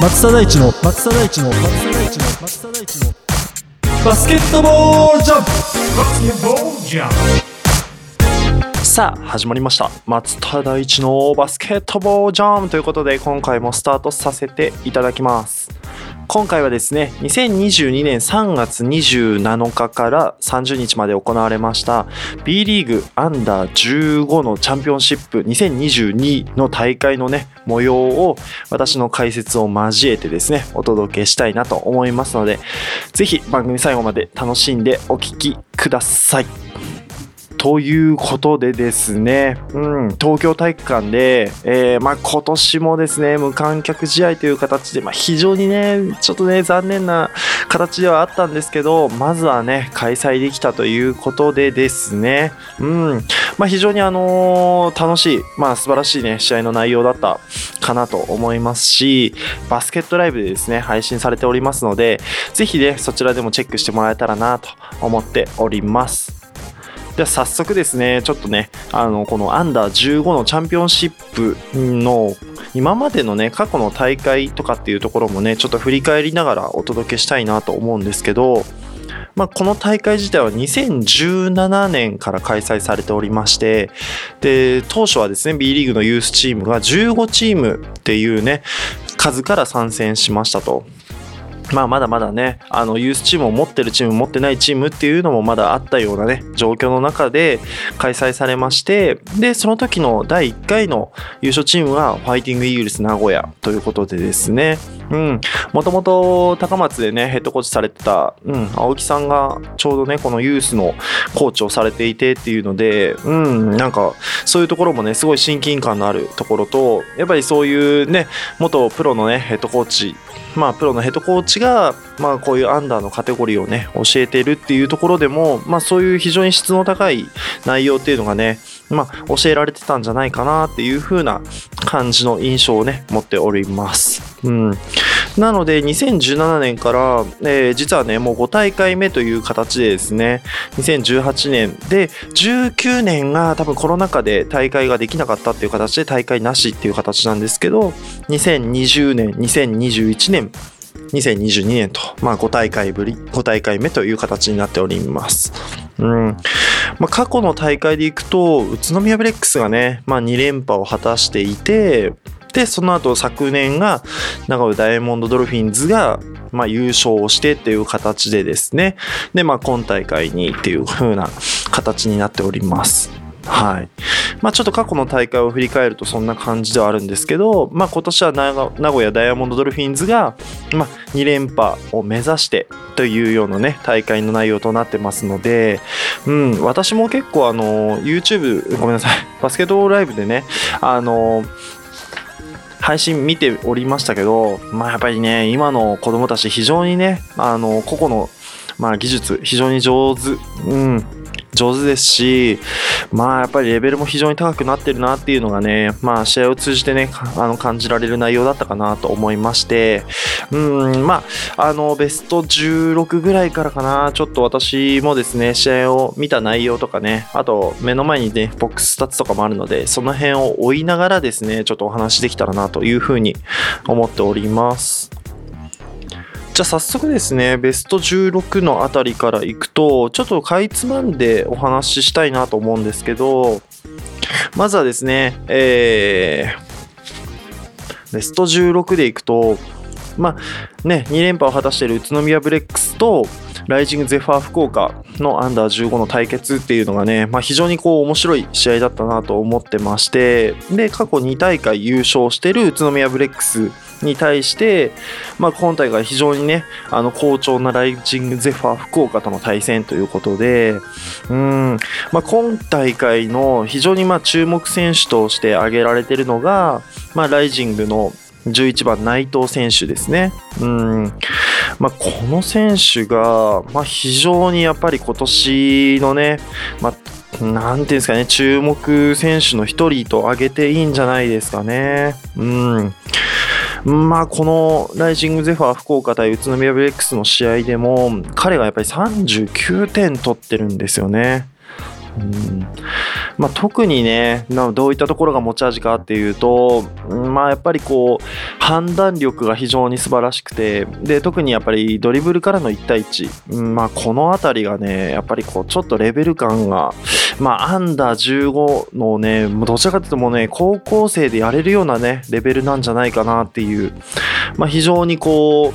松田大地の松田大地の松田大地の松田大地のバスケットボールジャンプさあ始まりました。松田大地のバスケットボールジャムということで今回もスタートさせていただきます。今回はですね2022年3月27日から30日まで行われました B リーグアンダー15のチャンピオンシップ2022の大会のね模様を私の解説を交えてですねお届けしたいなと思いますのでぜひ番組最後まで楽しんでお聞きください。ということでですね、うん、東京体育館で、えーまあ、今年もですね無観客試合という形で、まあ、非常にねちょっとね残念な形ではあったんですけどまずはね開催できたということでですね、うんまあ、非常にあのー楽しい、まあ、素晴らしいね試合の内容だったかなと思いますしバスケットライブでですね配信されておりますのでぜひねそちらでもチェックしてもらえたらなと思っております。では早速ですねちょっとねあのこのアンダー15のチャンピオンシップの今までのね過去の大会とかっていうところもねちょっと振り返りながらお届けしたいなと思うんですけどまあ、この大会自体は2017年から開催されておりましてで当初はですね B リーグのユースチームが15チームっていうね数から参戦しましたと。まあまだまだねあのユースチームを持ってるチーム持ってないチームっていうのもまだあったようなね状況の中で開催されましてでその時の第1回の優勝チームはファイティングイーグルス名古屋ということでですね。うん。もともと高松でねヘッドコーチされてた、うん、青木さんがちょうどねこのユースのコーチをされていてっていうのでうんなんかそういうところもねすごい親近感のあるところとやっぱりそういうね元プロのねヘッドコーチまあ、プロのヘッドコーチが、まあ、こういうアンダーのカテゴリーをね教えているっていうところでも、まあ、そういう非常に質の高い内容っていうのがね、まあ、教えられてたんじゃないかなっていう風な感じの印象をね持っております。うん、なので2017年から、えー実はねもう5大会目という形でですね2018年で19年が多分コロナ禍で大会ができなかったっていう形で大会なしっていう形なんですけど2020年2021年2022年と、まあ、5大会ぶり5大会目という形になっております。うんまあ、過去の大会でいくと宇都宮ブレックスがね、まあ、2連覇を果たしていてでその後昨年が長野ダイヤモンドドルフィンズが、まあ、優勝をしてっていう形でですねで、まあ、今大会にっていう風な形になっております。はい。まあ、ちょっと過去の大会を振り返るとそんな感じではあるんですけど、まあ、今年は名古屋ダイヤモンドドルフィンズが、まあ、2連覇を目指してというようなね大会の内容となってますので、うん、私も結構あの YouTube ごめんなさい バスケットライブでねあの配信見ておりましたけど、まあ、やっぱりね今の子供たち非常にねあの個々の、まあ、技術非常に上手、うん、上手ですしまあやっぱりレベルも非常に高くなってるなっていうのがねまあ試合を通じてねあの感じられる内容だったかなと思いましてうんまああのベスト16ぐらいからかなちょっと私もですね試合を見た内容とかねあと目の前にねボックススタッツとかもあるのでその辺を追いながらですねちょっとお話できたらなというふうに思っております。じゃあ早速ですねベスト16のあたりからいくとちょっとかいつまんでお話ししたいなと思うんですけどまずはですねえーベスト16でいくとまあね2連覇を果たしている宇都宮ブレックスとライジングゼファー福岡のアンダー15の対決っていうのがね、まあ、非常にこう面白い試合だったなと思ってましてで過去2大会優勝している宇都宮ブレックスに対して、まあ、今大会非常にねあの好調なライジングゼファー福岡との対戦ということでうん、まあ、今大会の非常にまあ注目選手として挙げられているのが、まあ、ライジングの11番内藤選手ですね。うんまあ、この選手が、まあ、非常にやっぱり今年のね、まあ、なんていうんですかね、注目選手の一人と挙げていいんじゃないですかね。うんまあ、このライジングゼファー福岡対宇都宮ブレックスの試合でも、彼がやっぱり39点取ってるんですよね。うん。まあ、特にねどういったところが持ち味かっていうと、まあ、やっぱりこう判断力が非常に素晴らしくてで特にやっぱりドリブルからの1対1、まあ、この辺りがねやっぱりこうちょっとレベル感が、まあ、アンダー15のねどちらかというともうね高校生でやれるようなねレベルなんじゃないかなっていう、まあ、非常にこ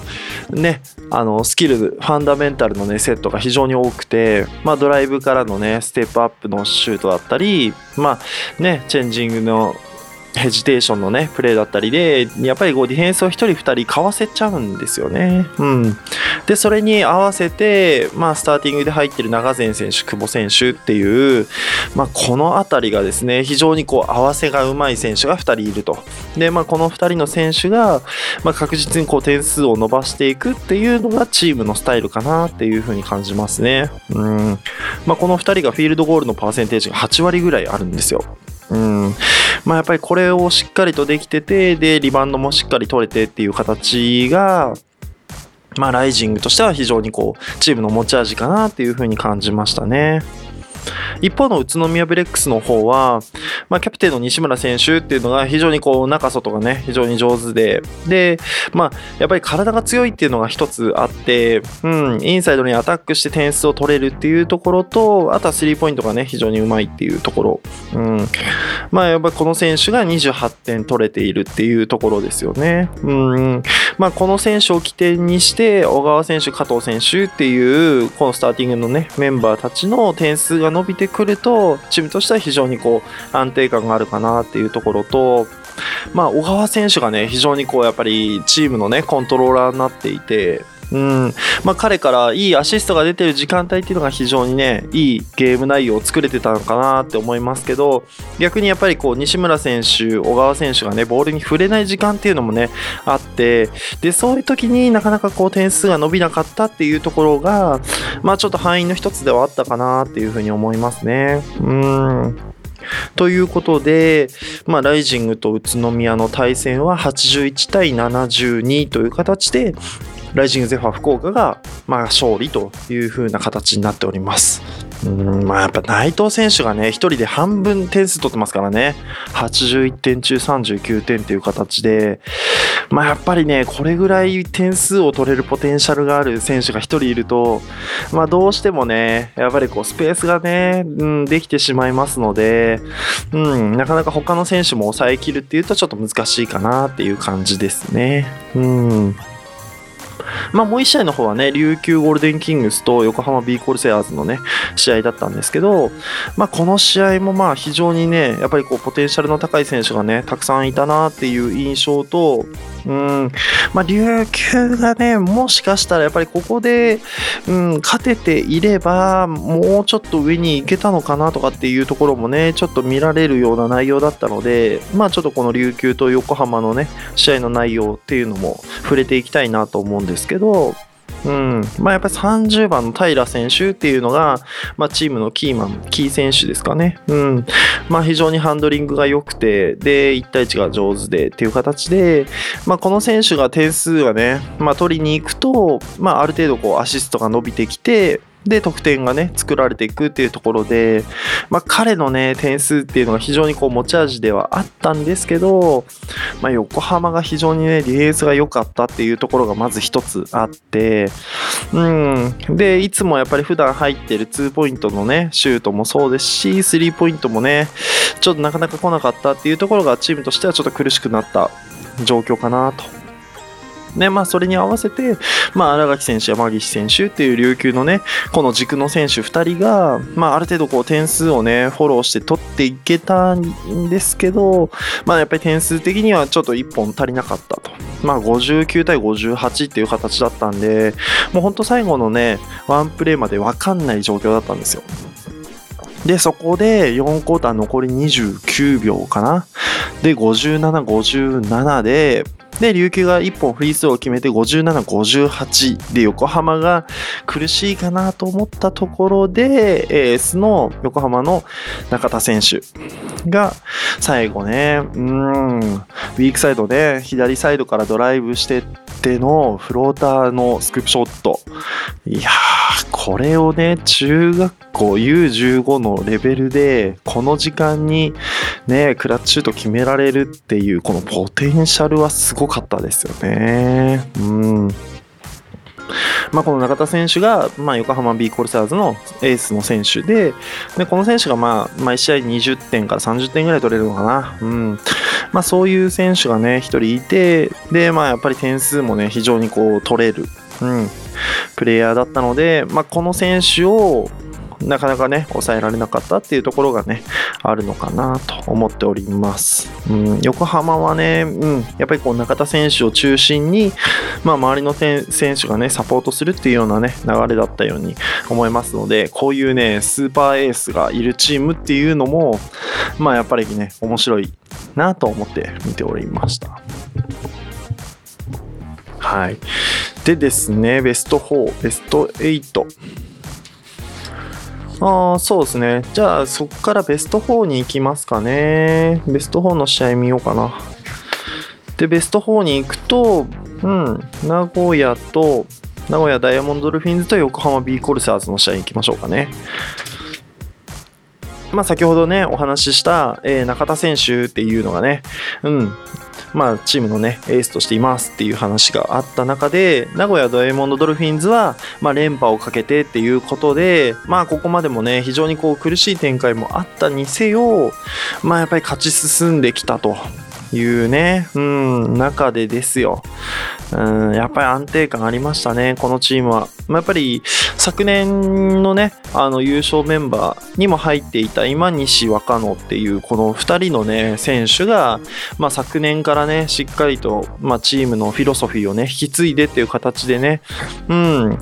うねあのスキルファンダメンタルのねセットが非常に多くて、まあ、ドライブからのねステップアップのシュートだったりまあねチェンジングのヘジテーションのね、プレーだったりで、やっぱりこうディフェンスを1人2人かわせちゃうんですよね。うん。で、それに合わせて、まあ、スターティングで入ってる長前選手、久保選手っていう、まあ、この辺りがですね、非常にこう合わせがうまい選手が2人いると。で、まあ、この2人の選手が、まあ、確実にこう点数を伸ばしていくっていうのがチームのスタイルかなっていうふうに感じますね。うん。まあ、この2人がフィールドゴールのパーセンテージが8割ぐらいあるんですよ。うんまあ、やっぱりこれをしっかりとできててでリバウンドもしっかり取れてっていう形が、まあ、ライジングとしては非常にこうチームの持ち味かなっていうふうに感じましたね。一方の宇都宮ブレックスの方は、まあ、キャプテンの西村選手っていうのが非常にこう中外がね非常に上手で。で、まあ、やっぱり体が強いっていうのが一つあって、うん、インサイドにアタックして点数を取れるっていうところとあとはスリーポイントがね非常にうまいっていうところ、うん、まあやっぱりこの選手が28点取れているっていうところですよね。うん。まあ、この選手を起点にして小川選手加藤選手っていうこのスターティングのねメンバーたちの点数が伸びてくるとチームとしては非常にこう安定感があるかなっていうところとまあ小川選手がね非常にこうやっぱりチームのねコントローラーになっていてうん。まあ、彼からいいアシストが出てる時間帯っていうのが非常にねいいゲーム内容を作れてたのかなって思いますけど逆にやっぱりこう西村選手小川選手がねボールに触れない時間っていうのもねあってでそういう時になかなかこう点数が伸びなかったっていうところがまあちょっと範囲の一つではあったかなっていうふうに思いますね。うん。ということで、まあ、ライジングと宇都宮の対戦は81対72という形で、ライジングゼファー福岡が、まあ、勝利という風な形になっております。うんまあ、やっぱ内藤選手がね、一人で半分点数取ってますからね、81点中39点っていう形で、まあ、やっぱりね、これぐらい点数を取れるポテンシャルがある選手が一人いると、まあ、どうしてもね、やっぱりこうスペースがね、うん、できてしまいますので、うん、なかなか他の選手も抑えきるっていうとちょっと難しいかなっていう感じですね。うん。まあ、もう1試合の方はね、琉球ゴールデンキングスと横浜 B コルセアーズのね、試合だったんですけど、まあ、この試合もまあ非常にね、やっぱりこうポテンシャルの高い選手がね、たくさんいたなっていう印象と、うん、まあ、琉球がね、もしかしたらやっぱりここで、うん、勝てていれば、もうちょっと上に行けたのかなとかっていうところもね、ちょっと見られるような内容だったので、まあちょっとこの琉球と横浜のね、試合の内容っていうのも触れていきたいなと思うんですけど、うんまあ、やっぱり30番の平選手っていうのが、まあ、チームのキーマン、キー選手ですかね。うんまあ、非常にハンドリングが良くて、で、1対1が上手でっていう形で、まあ、この選手が点数はね、まあ、取りに行くと、まあ、ある程度こうアシストが伸びてきて、で、得点がね、作られていくっていうところで、まあ、彼のね、点数っていうのが非常にこう持ち味ではあったんですけど、まあ、横浜が非常にね、ディフェンスが良かったっていうところがまず一つあって、うん。で、いつもやっぱり普段入ってる2ポイントのね、シュートもそうですし、3ポイントもね、ちょっとなかなか来なかったっていうところがチームとしてはちょっと苦しくなった状況かなと。ね、まあ、それに合わせて、まあ、荒垣選手、山岸選手っていう琉球のね、この軸の選手2人が、まあ、ある程度こう点数をね、フォローして取っていけたんですけど、まあ、やっぱり点数的にはちょっと1本足りなかったと。まあ、59対58っていう形だったんで、もうほんと最後のね、ワンプレーまで分かんない状況だったんですよ。で、そこで4クォーター残り29秒かな。で、57、57で、で、琉球が1本フリースローを決めて57、58で横浜が苦しいかなと思ったところで、エースの横浜の中田選手が最後ね、うん、ウィークサイドで左サイドからドライブしてってのフローターのスクープショット。いやー、これをね、中学校 U15 のレベルで、この時間にね、クラッチシュート決められるっていう、このポテンシャルはすごかったですよね。うん。まあ、この中田選手が、まあ、横浜ビーコルサーズのエースの選手で、でこの選手が、まあ、毎試合20点から30点ぐらい取れるのかな。うん。まあ、そういう選手がね、一人いて、で、まあ、やっぱり点数もね、非常にこう、取れる。うん。プレイヤーだったので、まあ、この選手を、なかなかね、抑えられなかったっていうところがね、あるのかなと思っております。うん、横浜はね、うん、やっぱりこう中田選手を中心に、まあ、周りの選手がね、サポートするっていうようなね、流れだったように思いますので、こういうね、スーパーエースがいるチームっていうのも、まあ、やっぱりね、面白いなと思って見ておりました。はい。でですね、ベスト4、ベスト8。ああ、そうですね。じゃあ、そこからベスト4に行きますかね。ベスト4の試合見ようかな。で、ベスト4に行くと、うん、名古屋と、名古屋ダイヤモンドドルフィンズと横浜ビーコルセアーズの試合行きましょうかね。まあ、先ほどね、お話しした、えー中田選手っていうのがね、うん、まあ、チームのね、エースとしていますっていう話があった中で、名古屋ダイヤモンドドルフィンズは、まあ、連覇をかけてっていうことで、まあ、ここまでもね、非常にこう苦しい展開もあったにせよ、まあ、やっぱり勝ち進んできたと。いうね、うん、中でですよ。うん、やっぱり安定感ありましたね、このチームは。まあ、やっぱり昨年のね、あの優勝メンバーにも入っていた今西若野っていうこの2人のね、選手が、まあ、昨年からね、しっかりと、まあ、チームのフィロソフィーをね、引き継いでっていう形でね、うん、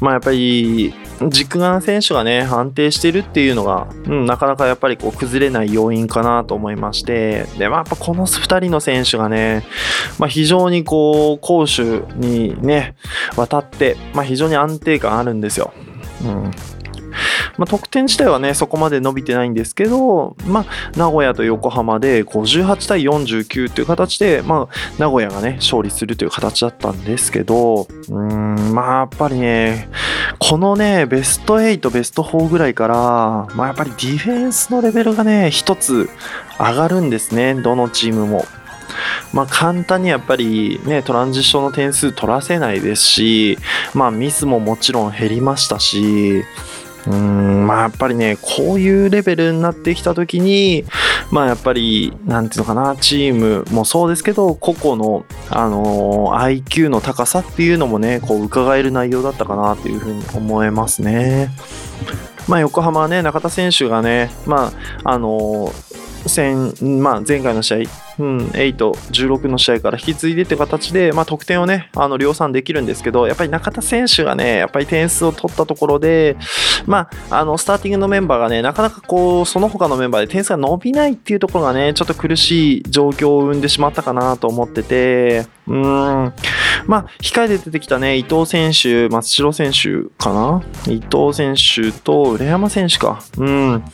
まあ、やっぱり、軸眼選手がね、安定してるっていうのが、うん、なかなかやっぱりこう崩れない要因かなと思いまして、で、まあ、やっぱこの2人の選手がね、まあ、非常にこう、攻守手にね、渡って、まあ、非常に安定感あるんですよ。うん。まあ、得点自体はね、そこまで伸びてないんですけど、まあ、名古屋と横浜で58対49っていう形で、まあ、名古屋がね、勝利するという形だったんですけど、うん、まあ、やっぱりね、このね、ベスト8、ベスト4ぐらいから、まあ、やっぱりディフェンスのレベルがね、一つ上がるんですね、どのチームも。まあ、簡単にやっぱりね、トランジションの点数取らせないですし、まあ、ミスももちろん減りましたし、うん、まあやっぱりね、こういうレベルになってきたときに、まあやっぱり、なんていうのかな、チームもそうですけど、個々の、あのー IQ の高さっていうのもね、こう伺える内容だったかなというふうに思えますね。まあ横浜はね、中田選手がね、まあ、あのー先まあ、前回の試合、うん、8、16の試合から引き継いでって形で、まあ、得点をね、あの量産できるんですけど、やっぱり中田選手がね、やっぱり点数を取ったところで、まあ、あのスターティングのメンバーがね、なかなかこう、その他のメンバーで点数が伸びないっていうところがね、ちょっと苦しい状況を生んでしまったかなと思ってて、うん、まあ、控えで出てきたね、伊藤選手、松代選手かな？伊藤選手と浦山選手か。うん。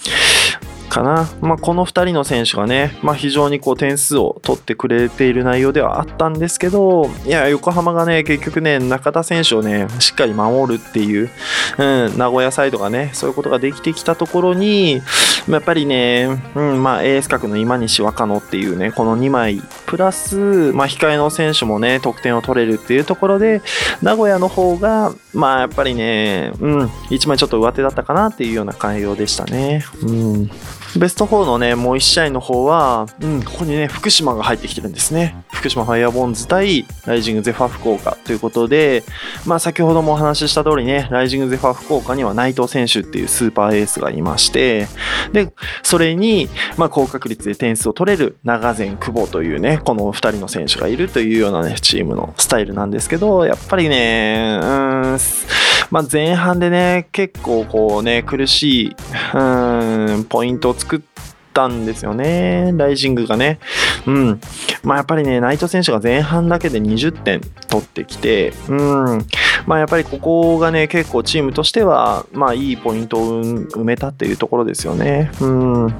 かな、まあ、この2人の選手がね、まあ、非常にこう点数を取ってくれている内容ではあったんですけど、いや、横浜がね、結局ね、中田選手をね、しっかり守るっていう、うん、名古屋サイドがね、そういうことができてきたところに、やっぱりね、うん、まあ、エース格の今西若野っていうね、この2枚、プラス、まあ、控えの選手もね、得点を取れるっていうところで、名古屋の方が、まあ、やっぱりね、うん、1枚ちょっと上手だったかなっていうような内容でしたね。うん。ベスト4のね、もう1試合の方は、うん、ここにね、福島が入ってきてるんですね。福島ファイアボーンズ対ライジングゼファー福岡ということで、まあ先ほどもお話しした通りね、ライジングゼファー福岡には内藤選手っていうスーパーエースがいまして、で、それに、まあ高確率で点数を取れる長前久保というね、この2人の選手がいるというようなね、チームのスタイルなんですけど、やっぱりね、うん、まあ、前半でね、結構こうね、苦しい、うん、ポイントを作ったんですよね、ライジングがね。うん。まあやっぱりね、内藤選手が前半だけで20点取ってきて、うん。まあやっぱりここがね、結構チームとしては、まあいいポイントを埋めたっていうところですよね。うん。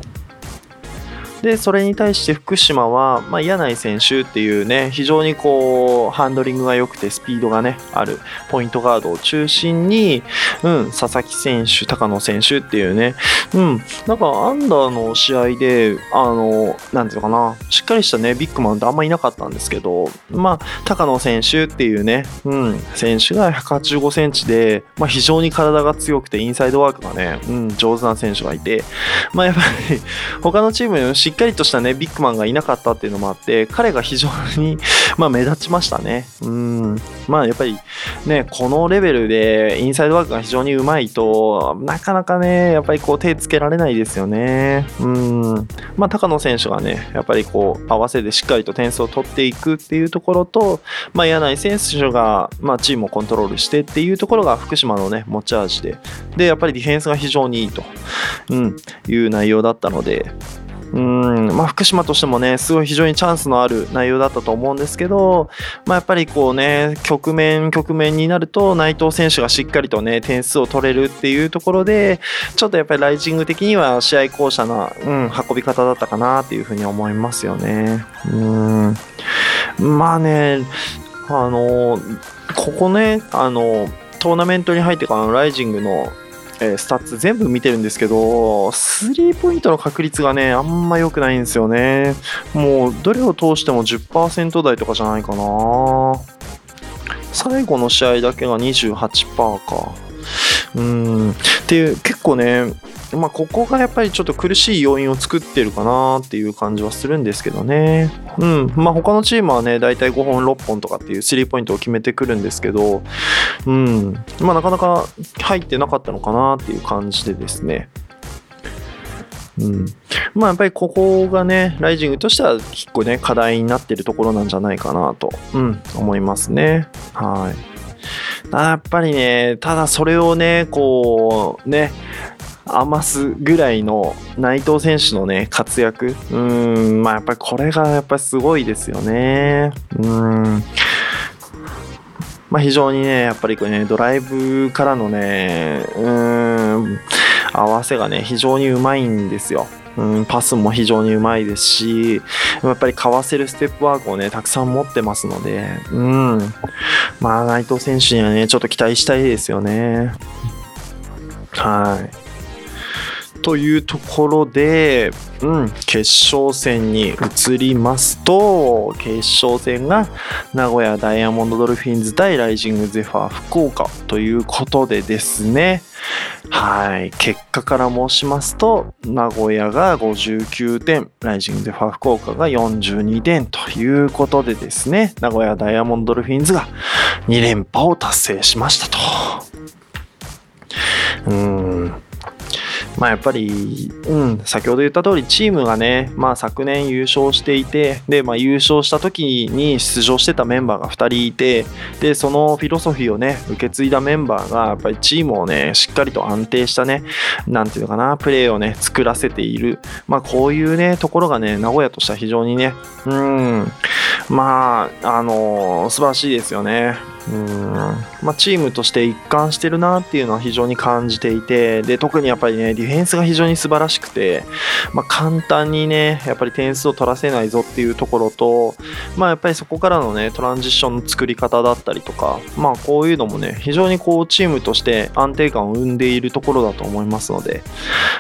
でそれに対して福島は、まあ、柳井選手っていうね非常にこうハンドリングが良くてスピードがねあるポイントガードを中心に、うん、佐々木選手高野選手っていうね、うん、なんかアンダーの試合であのなんていうのかなしっかりしたねビッグマンってあんまいなかったんですけど、まあ、高野選手っていうね、うん、選手が185センチで、まあ、非常に体が強くてインサイドワークがね、うん、上手な選手がいて、まあ、やっぱり他のチームにしっかりとしたね、ビッグマンがいなかったっていうのもあって、彼が非常に まあ目立ちましたね。うん。まあやっぱりね、このレベルでインサイドワークが非常にうまいと、なかなかね、やっぱりこう手つけられないですよね。うん。まあ高野選手がね、やっぱりこう合わせでしっかりと点数を取っていくっていうところと、まあ柳井選手が、まあ、チームをコントロールしてっていうところが福島のね、持ち味で、で、やっぱりディフェンスが非常にいいと、うん、いう内容だったので、うんまあ、福島としてもね、すごい非常にチャンスのある内容だったと思うんですけど、まあ、やっぱりこうね、局面、局面になると、内藤選手がしっかりとね、点数を取れるっていうところで、ちょっとやっぱりライジング的には試合巧者な、うん、運び方だったかなっていうふうに思いますよね。うんまあね、あの、ここね、あの、トーナメントに入ってからのライジングのえースタッツ全部見てるんですけど、スリーポイントの確率がね、あんま良くないんですよね。もう、どれを通しても10%台とかじゃないかな。最後の試合だけが28%か。うん。っていう、結構ね、まあ、ここがやっぱりちょっと苦しい要因を作ってるかなっていう感じはするんですけどね。うん。まあ、他のチームはね、だいたい5本、6本とかっていうスリーポイントを決めてくるんですけど、うん。まあ、なかなか入ってなかったのかなっていう感じでですね。うん。まあ、やっぱりここがね、ライジングとしては結構ね、課題になってるところなんじゃないかなと、うん、思いますね。はい。やっぱりね、ただそれをね、こう、ね、余すぐらいの内藤選手のね、活躍。うん、まあやっぱりこれがやっぱりすごいですよね。うん。まあ非常にね、やっぱりこれね、ドライブからのね、うん、合わせがね、非常にうまいんですよ。うん、パスも非常にうまいですし、やっぱりかわせるステップワークをね、たくさん持ってますので、うん。まあ内藤選手にはね、ちょっと期待したいですよね。はい。というところで、うん、決勝戦に移りますと、決勝戦が名古屋ダイヤモンドドルフィンズ対ライジングゼファー福岡ということでですね、はい、結果から申しますと、名古屋が59点、ライジングゼファー福岡が42点ということでですね、名古屋ダイヤモンドドルフィンズが2連覇を達成しましたと。うん。まあやっぱり、うん、先ほど言った通り、チームがね、まあ昨年優勝していて、で、まあ優勝した時に出場してたメンバーが2人いて、で、そのフィロソフィーをね、受け継いだメンバーが、やっぱりチームをね、しっかりと安定したね、なんていうのかな、プレーをね、作らせている。まあこういうね、ところがね、名古屋としては非常にね、うん、まあ、あの素晴らしいですよね。うん。まあ、チームとして一貫してるなっていうのは非常に感じていてで特にやっぱりねディフェンスが非常に素晴らしくて、まあ、簡単にねやっぱり点数を取らせないぞっていうところと、まあ、やっぱりそこからのねトランジションの作り方だったりとか、まあ、こういうのもね非常にこうチームとして安定感を生んでいるところだと思いますので、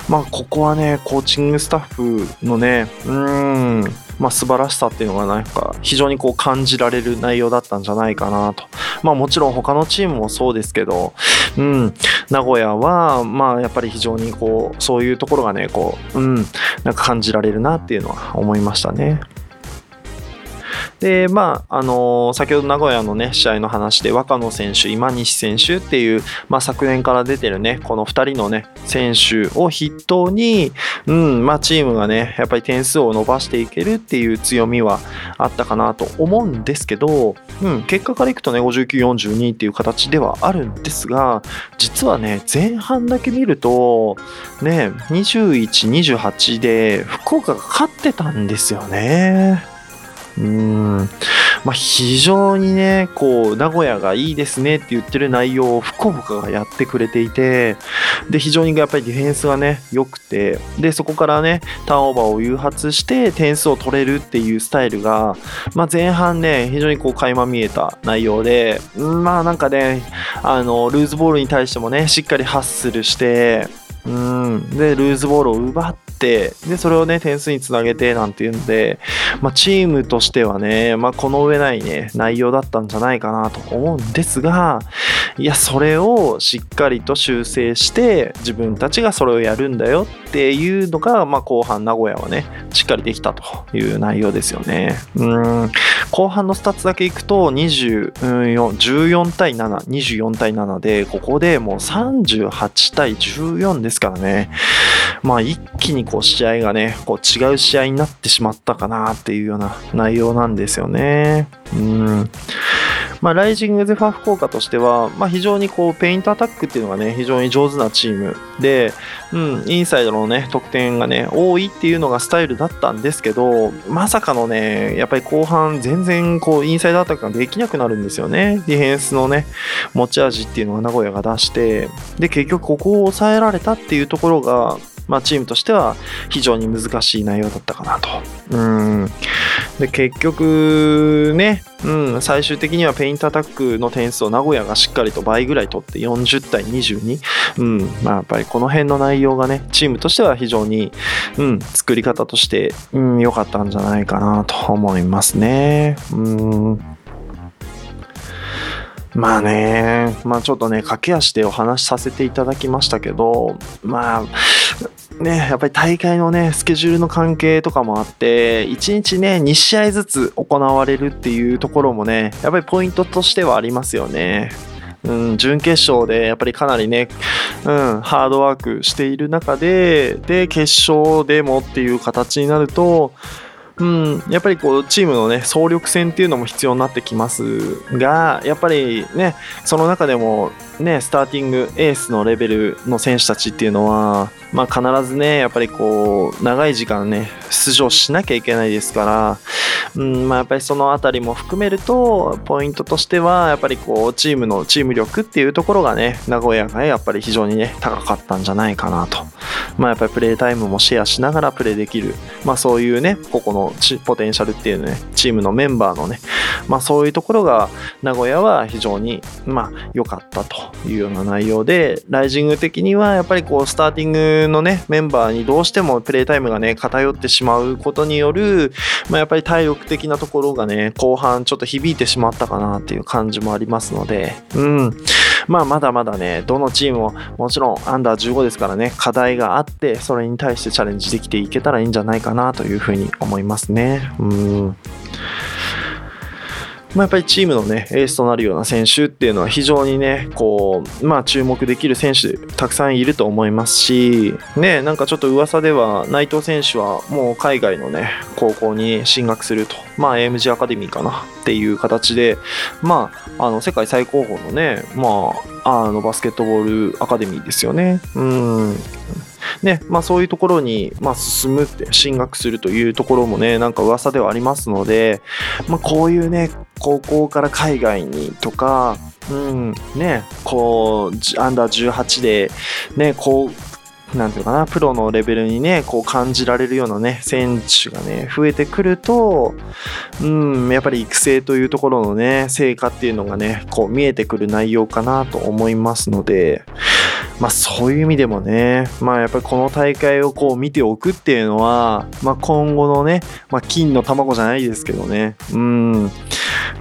まあ、ここはねコーチングスタッフのねうん。まあ、素晴らしさっていうのがなんか非常にこう感じられる内容だったんじゃないかなと。まあもちろん他のチームもそうですけど、うん、名古屋はまあやっぱり非常にこうそういうところがね、こう、うん、なんか感じられるなっていうのは思いましたね。で、まあ、あのー先ほど名古屋のね、試合の話で、若野選手、今西選手っていう、まあ、昨年から出てるね、この2人のね、選手を筆頭に、うん、まあ、チームがね、やっぱり点数を伸ばしていけるっていう強みはあったかなと思うんですけど、うん、結果からいくとね、59、42っていう形ではあるんですが、実はね、前半だけ見ると、ね、21、28で福岡が勝ってたんですよね。うん。まあ、非常にね、こう、名古屋がいいですねって言ってる内容を福岡がやってくれていて、で、非常にやっぱりディフェンスがね、良くて、で、そこからね、ターンオーバーを誘発して点数を取れるっていうスタイルが、まあ、前半ね、非常にこう、垣間見えた内容で、まあ、なんかね、あの、ルーズボールに対してもね、しっかりハッスルして、うん、で、ルーズボールを奪って、で、それをね、点数につなげて、なんていうんで、まあ、チームとしてはね、まあ、この上ないね、内容だったんじゃないかなと思うんですが、いや、それをしっかりと修正して、自分たちがそれをやるんだよっていうのが、まあ、後半、名古屋はね、しっかりできたという内容ですよね。うん、後半のスタッツだけいくと、24 14対7、24対7で、ここでもう38対14ですからね。まあ一気にこう試合がね、こう違う試合になってしまったかなっていうような内容なんですよね。うん。まあライジングゼファー福岡としては、まあ非常にこうペイントアタックっていうのがね、非常に上手なチームで、うん、インサイドのね、得点がね、多いっていうのがスタイルだったんですけど、まさかのね、やっぱり後半全然こうインサイドアタックができなくなるんですよね。ディフェンスのね、持ち味っていうのが名古屋が出して、で、結局ここを抑えられたっていうところが、まあ、チームとしては非常に難しい内容だったかなと。うん。で、結局ね、うん、最終的にはペイントアタックの点数を名古屋がしっかりと倍ぐらい取って40対22。うん、まあやっぱりこの辺の内容がね、チームとしては非常に、うん、作り方として、うん、良かったんじゃないかなと思いますね。うん。まあね、まあちょっとね、駆け足でお話しさせていただきましたけど、まあ、ね、やっぱり大会のね、スケジュールの関係とかもあって、1日ね、2試合ずつ行われるっていうところもね、やっぱりポイントとしてはありますよね。うん、準決勝でやっぱりかなりね、うん、ハードワークしている中で、で、決勝でもっていう形になると、うん、やっぱりこうチームのね総力戦っていうのも必要になってきますがやっぱりねその中でもねスターティングエースのレベルの選手たちっていうのは、まあ、必ずねやっぱりこう長い時間ね出場しなきゃいけないですから、うんまあ、やっぱりそのあたりも含めるとポイントとしてはやっぱりこうチームのチーム力っていうところがね名古屋がやっぱり非常にね高かったんじゃないかなと。まあ、やっぱりプレータイムもシェアしながらプレーできる、まあ、そういうね、ここのチポテンシャルっていうね、チームのメンバーのね、まあ、そういうところが名古屋は非常に、まあ、良かったというような内容で、ライジング的にはやっぱりこう、スターティングのね、メンバーにどうしてもプレータイムがね、偏ってしまうことによる、まあ、やっぱり体力的なところがね、後半ちょっと響いてしまったかなっていう感じもありますので、うん。まあ、まだまだね、どのチームももちろんアンダー15ですからね、課題があって、それに対してチャレンジできていけたらいいんじゃないかなというふうに思いますね。うん。まあ、やっぱりチームのね、エースとなるような選手っていうのは非常にね、こう、まあ注目できる選手たくさんいると思いますし、ね、なんかちょっと噂では内藤選手はもう海外のね、高校に進学すると、まあ AMG アカデミーかなっていう形で、まあ、あの世界最高峰のね、まあ、あのバスケットボールアカデミーですよね。うん。ね、まあそういうところに、まあ進むって、進学するというところもね、なんか噂ではありますので、まあこういうね、高校から海外にとか、うん、ね、こう、アンダー18で、ね、こう、なんていうかな、プロのレベルにね、こう感じられるようなね、選手がね、増えてくると、うん、やっぱり育成というところのね、成果っていうのがね、こう見えてくる内容かなと思いますので、まあそういう意味でもね、まあやっぱりこの大会をこう見ておくっていうのは、まあ今後のね、まあ金の卵じゃないですけどね、うん、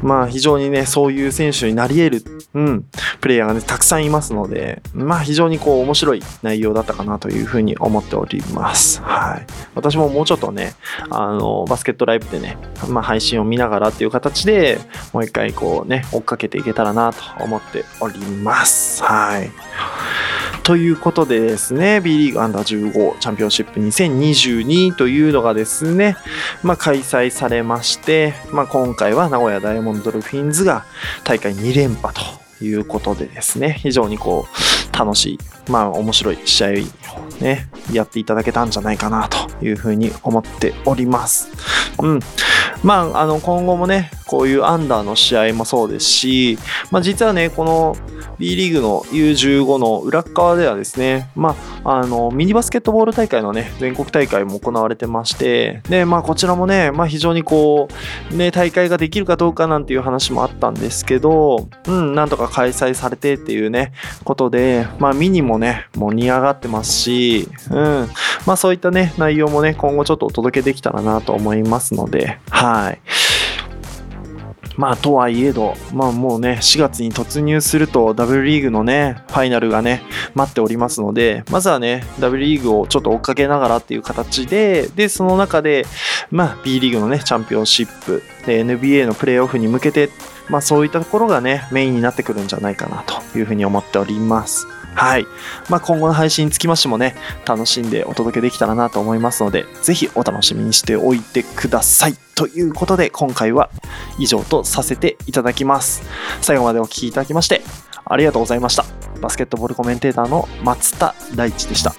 まあ非常にね、そういう選手になり得る、うん、プレイヤーがね、たくさんいますので、まあ非常にこう面白い内容だったかなというふうに思っております。はい。私ももうちょっとね、あの、バスケットライブでね、まあ配信を見ながらっていう形で、もう一回こうね、追っかけていけたらなと思っております。はい。ということでですね、B リーグアンダー15チャンピオンシップ2022というのがですね、まあ、開催されまして、まあ、今回は名古屋ダイヤモンドルフィンズが大会2連覇ということでですね、非常にこう、楽しい、まあ、面白い試合をね、やっていただけたんじゃないかなというふうに思っております。うん。まあ、あの、今後もね、こういうアンダーの試合もそうですし、まあ、実はね、この B リーグの U15 の裏側ではですね、まあ、あの、ミニバスケットボール大会のね、全国大会も行われてまして、で、まあ、こちらもね、まあ、非常にこう、ね、大会ができるかどうかなんていう話もあったんですけど、うん、なんとか開催されてっていうね、ことで、まあ、ミニもね、盛り上がってますし、うん、まあ、そういったね、内容もね、今後ちょっとお届けできたらなと思いますので、はい。まあ、とはいえど、まあもうね、4月に突入すると W リーグのね、ファイナルがね、待っておりますので、まずはね、W リーグをちょっと追っかけながらっていう形で、で、その中で、まあ B リーグのね、チャンピオンシップ、NBA のプレーオフに向けて、まあそういったところがね、メインになってくるんじゃないかなというふうに思っております。はい。まあ今後の配信につきましてもね、楽しんでお届けできたらなと思いますので、ぜひお楽しみにしておいてください。ということで、今回は以上とさせていただきます。最後までお聴きいただきまして、ありがとうございました。バスケットボールコメンテーターの松田大地でした。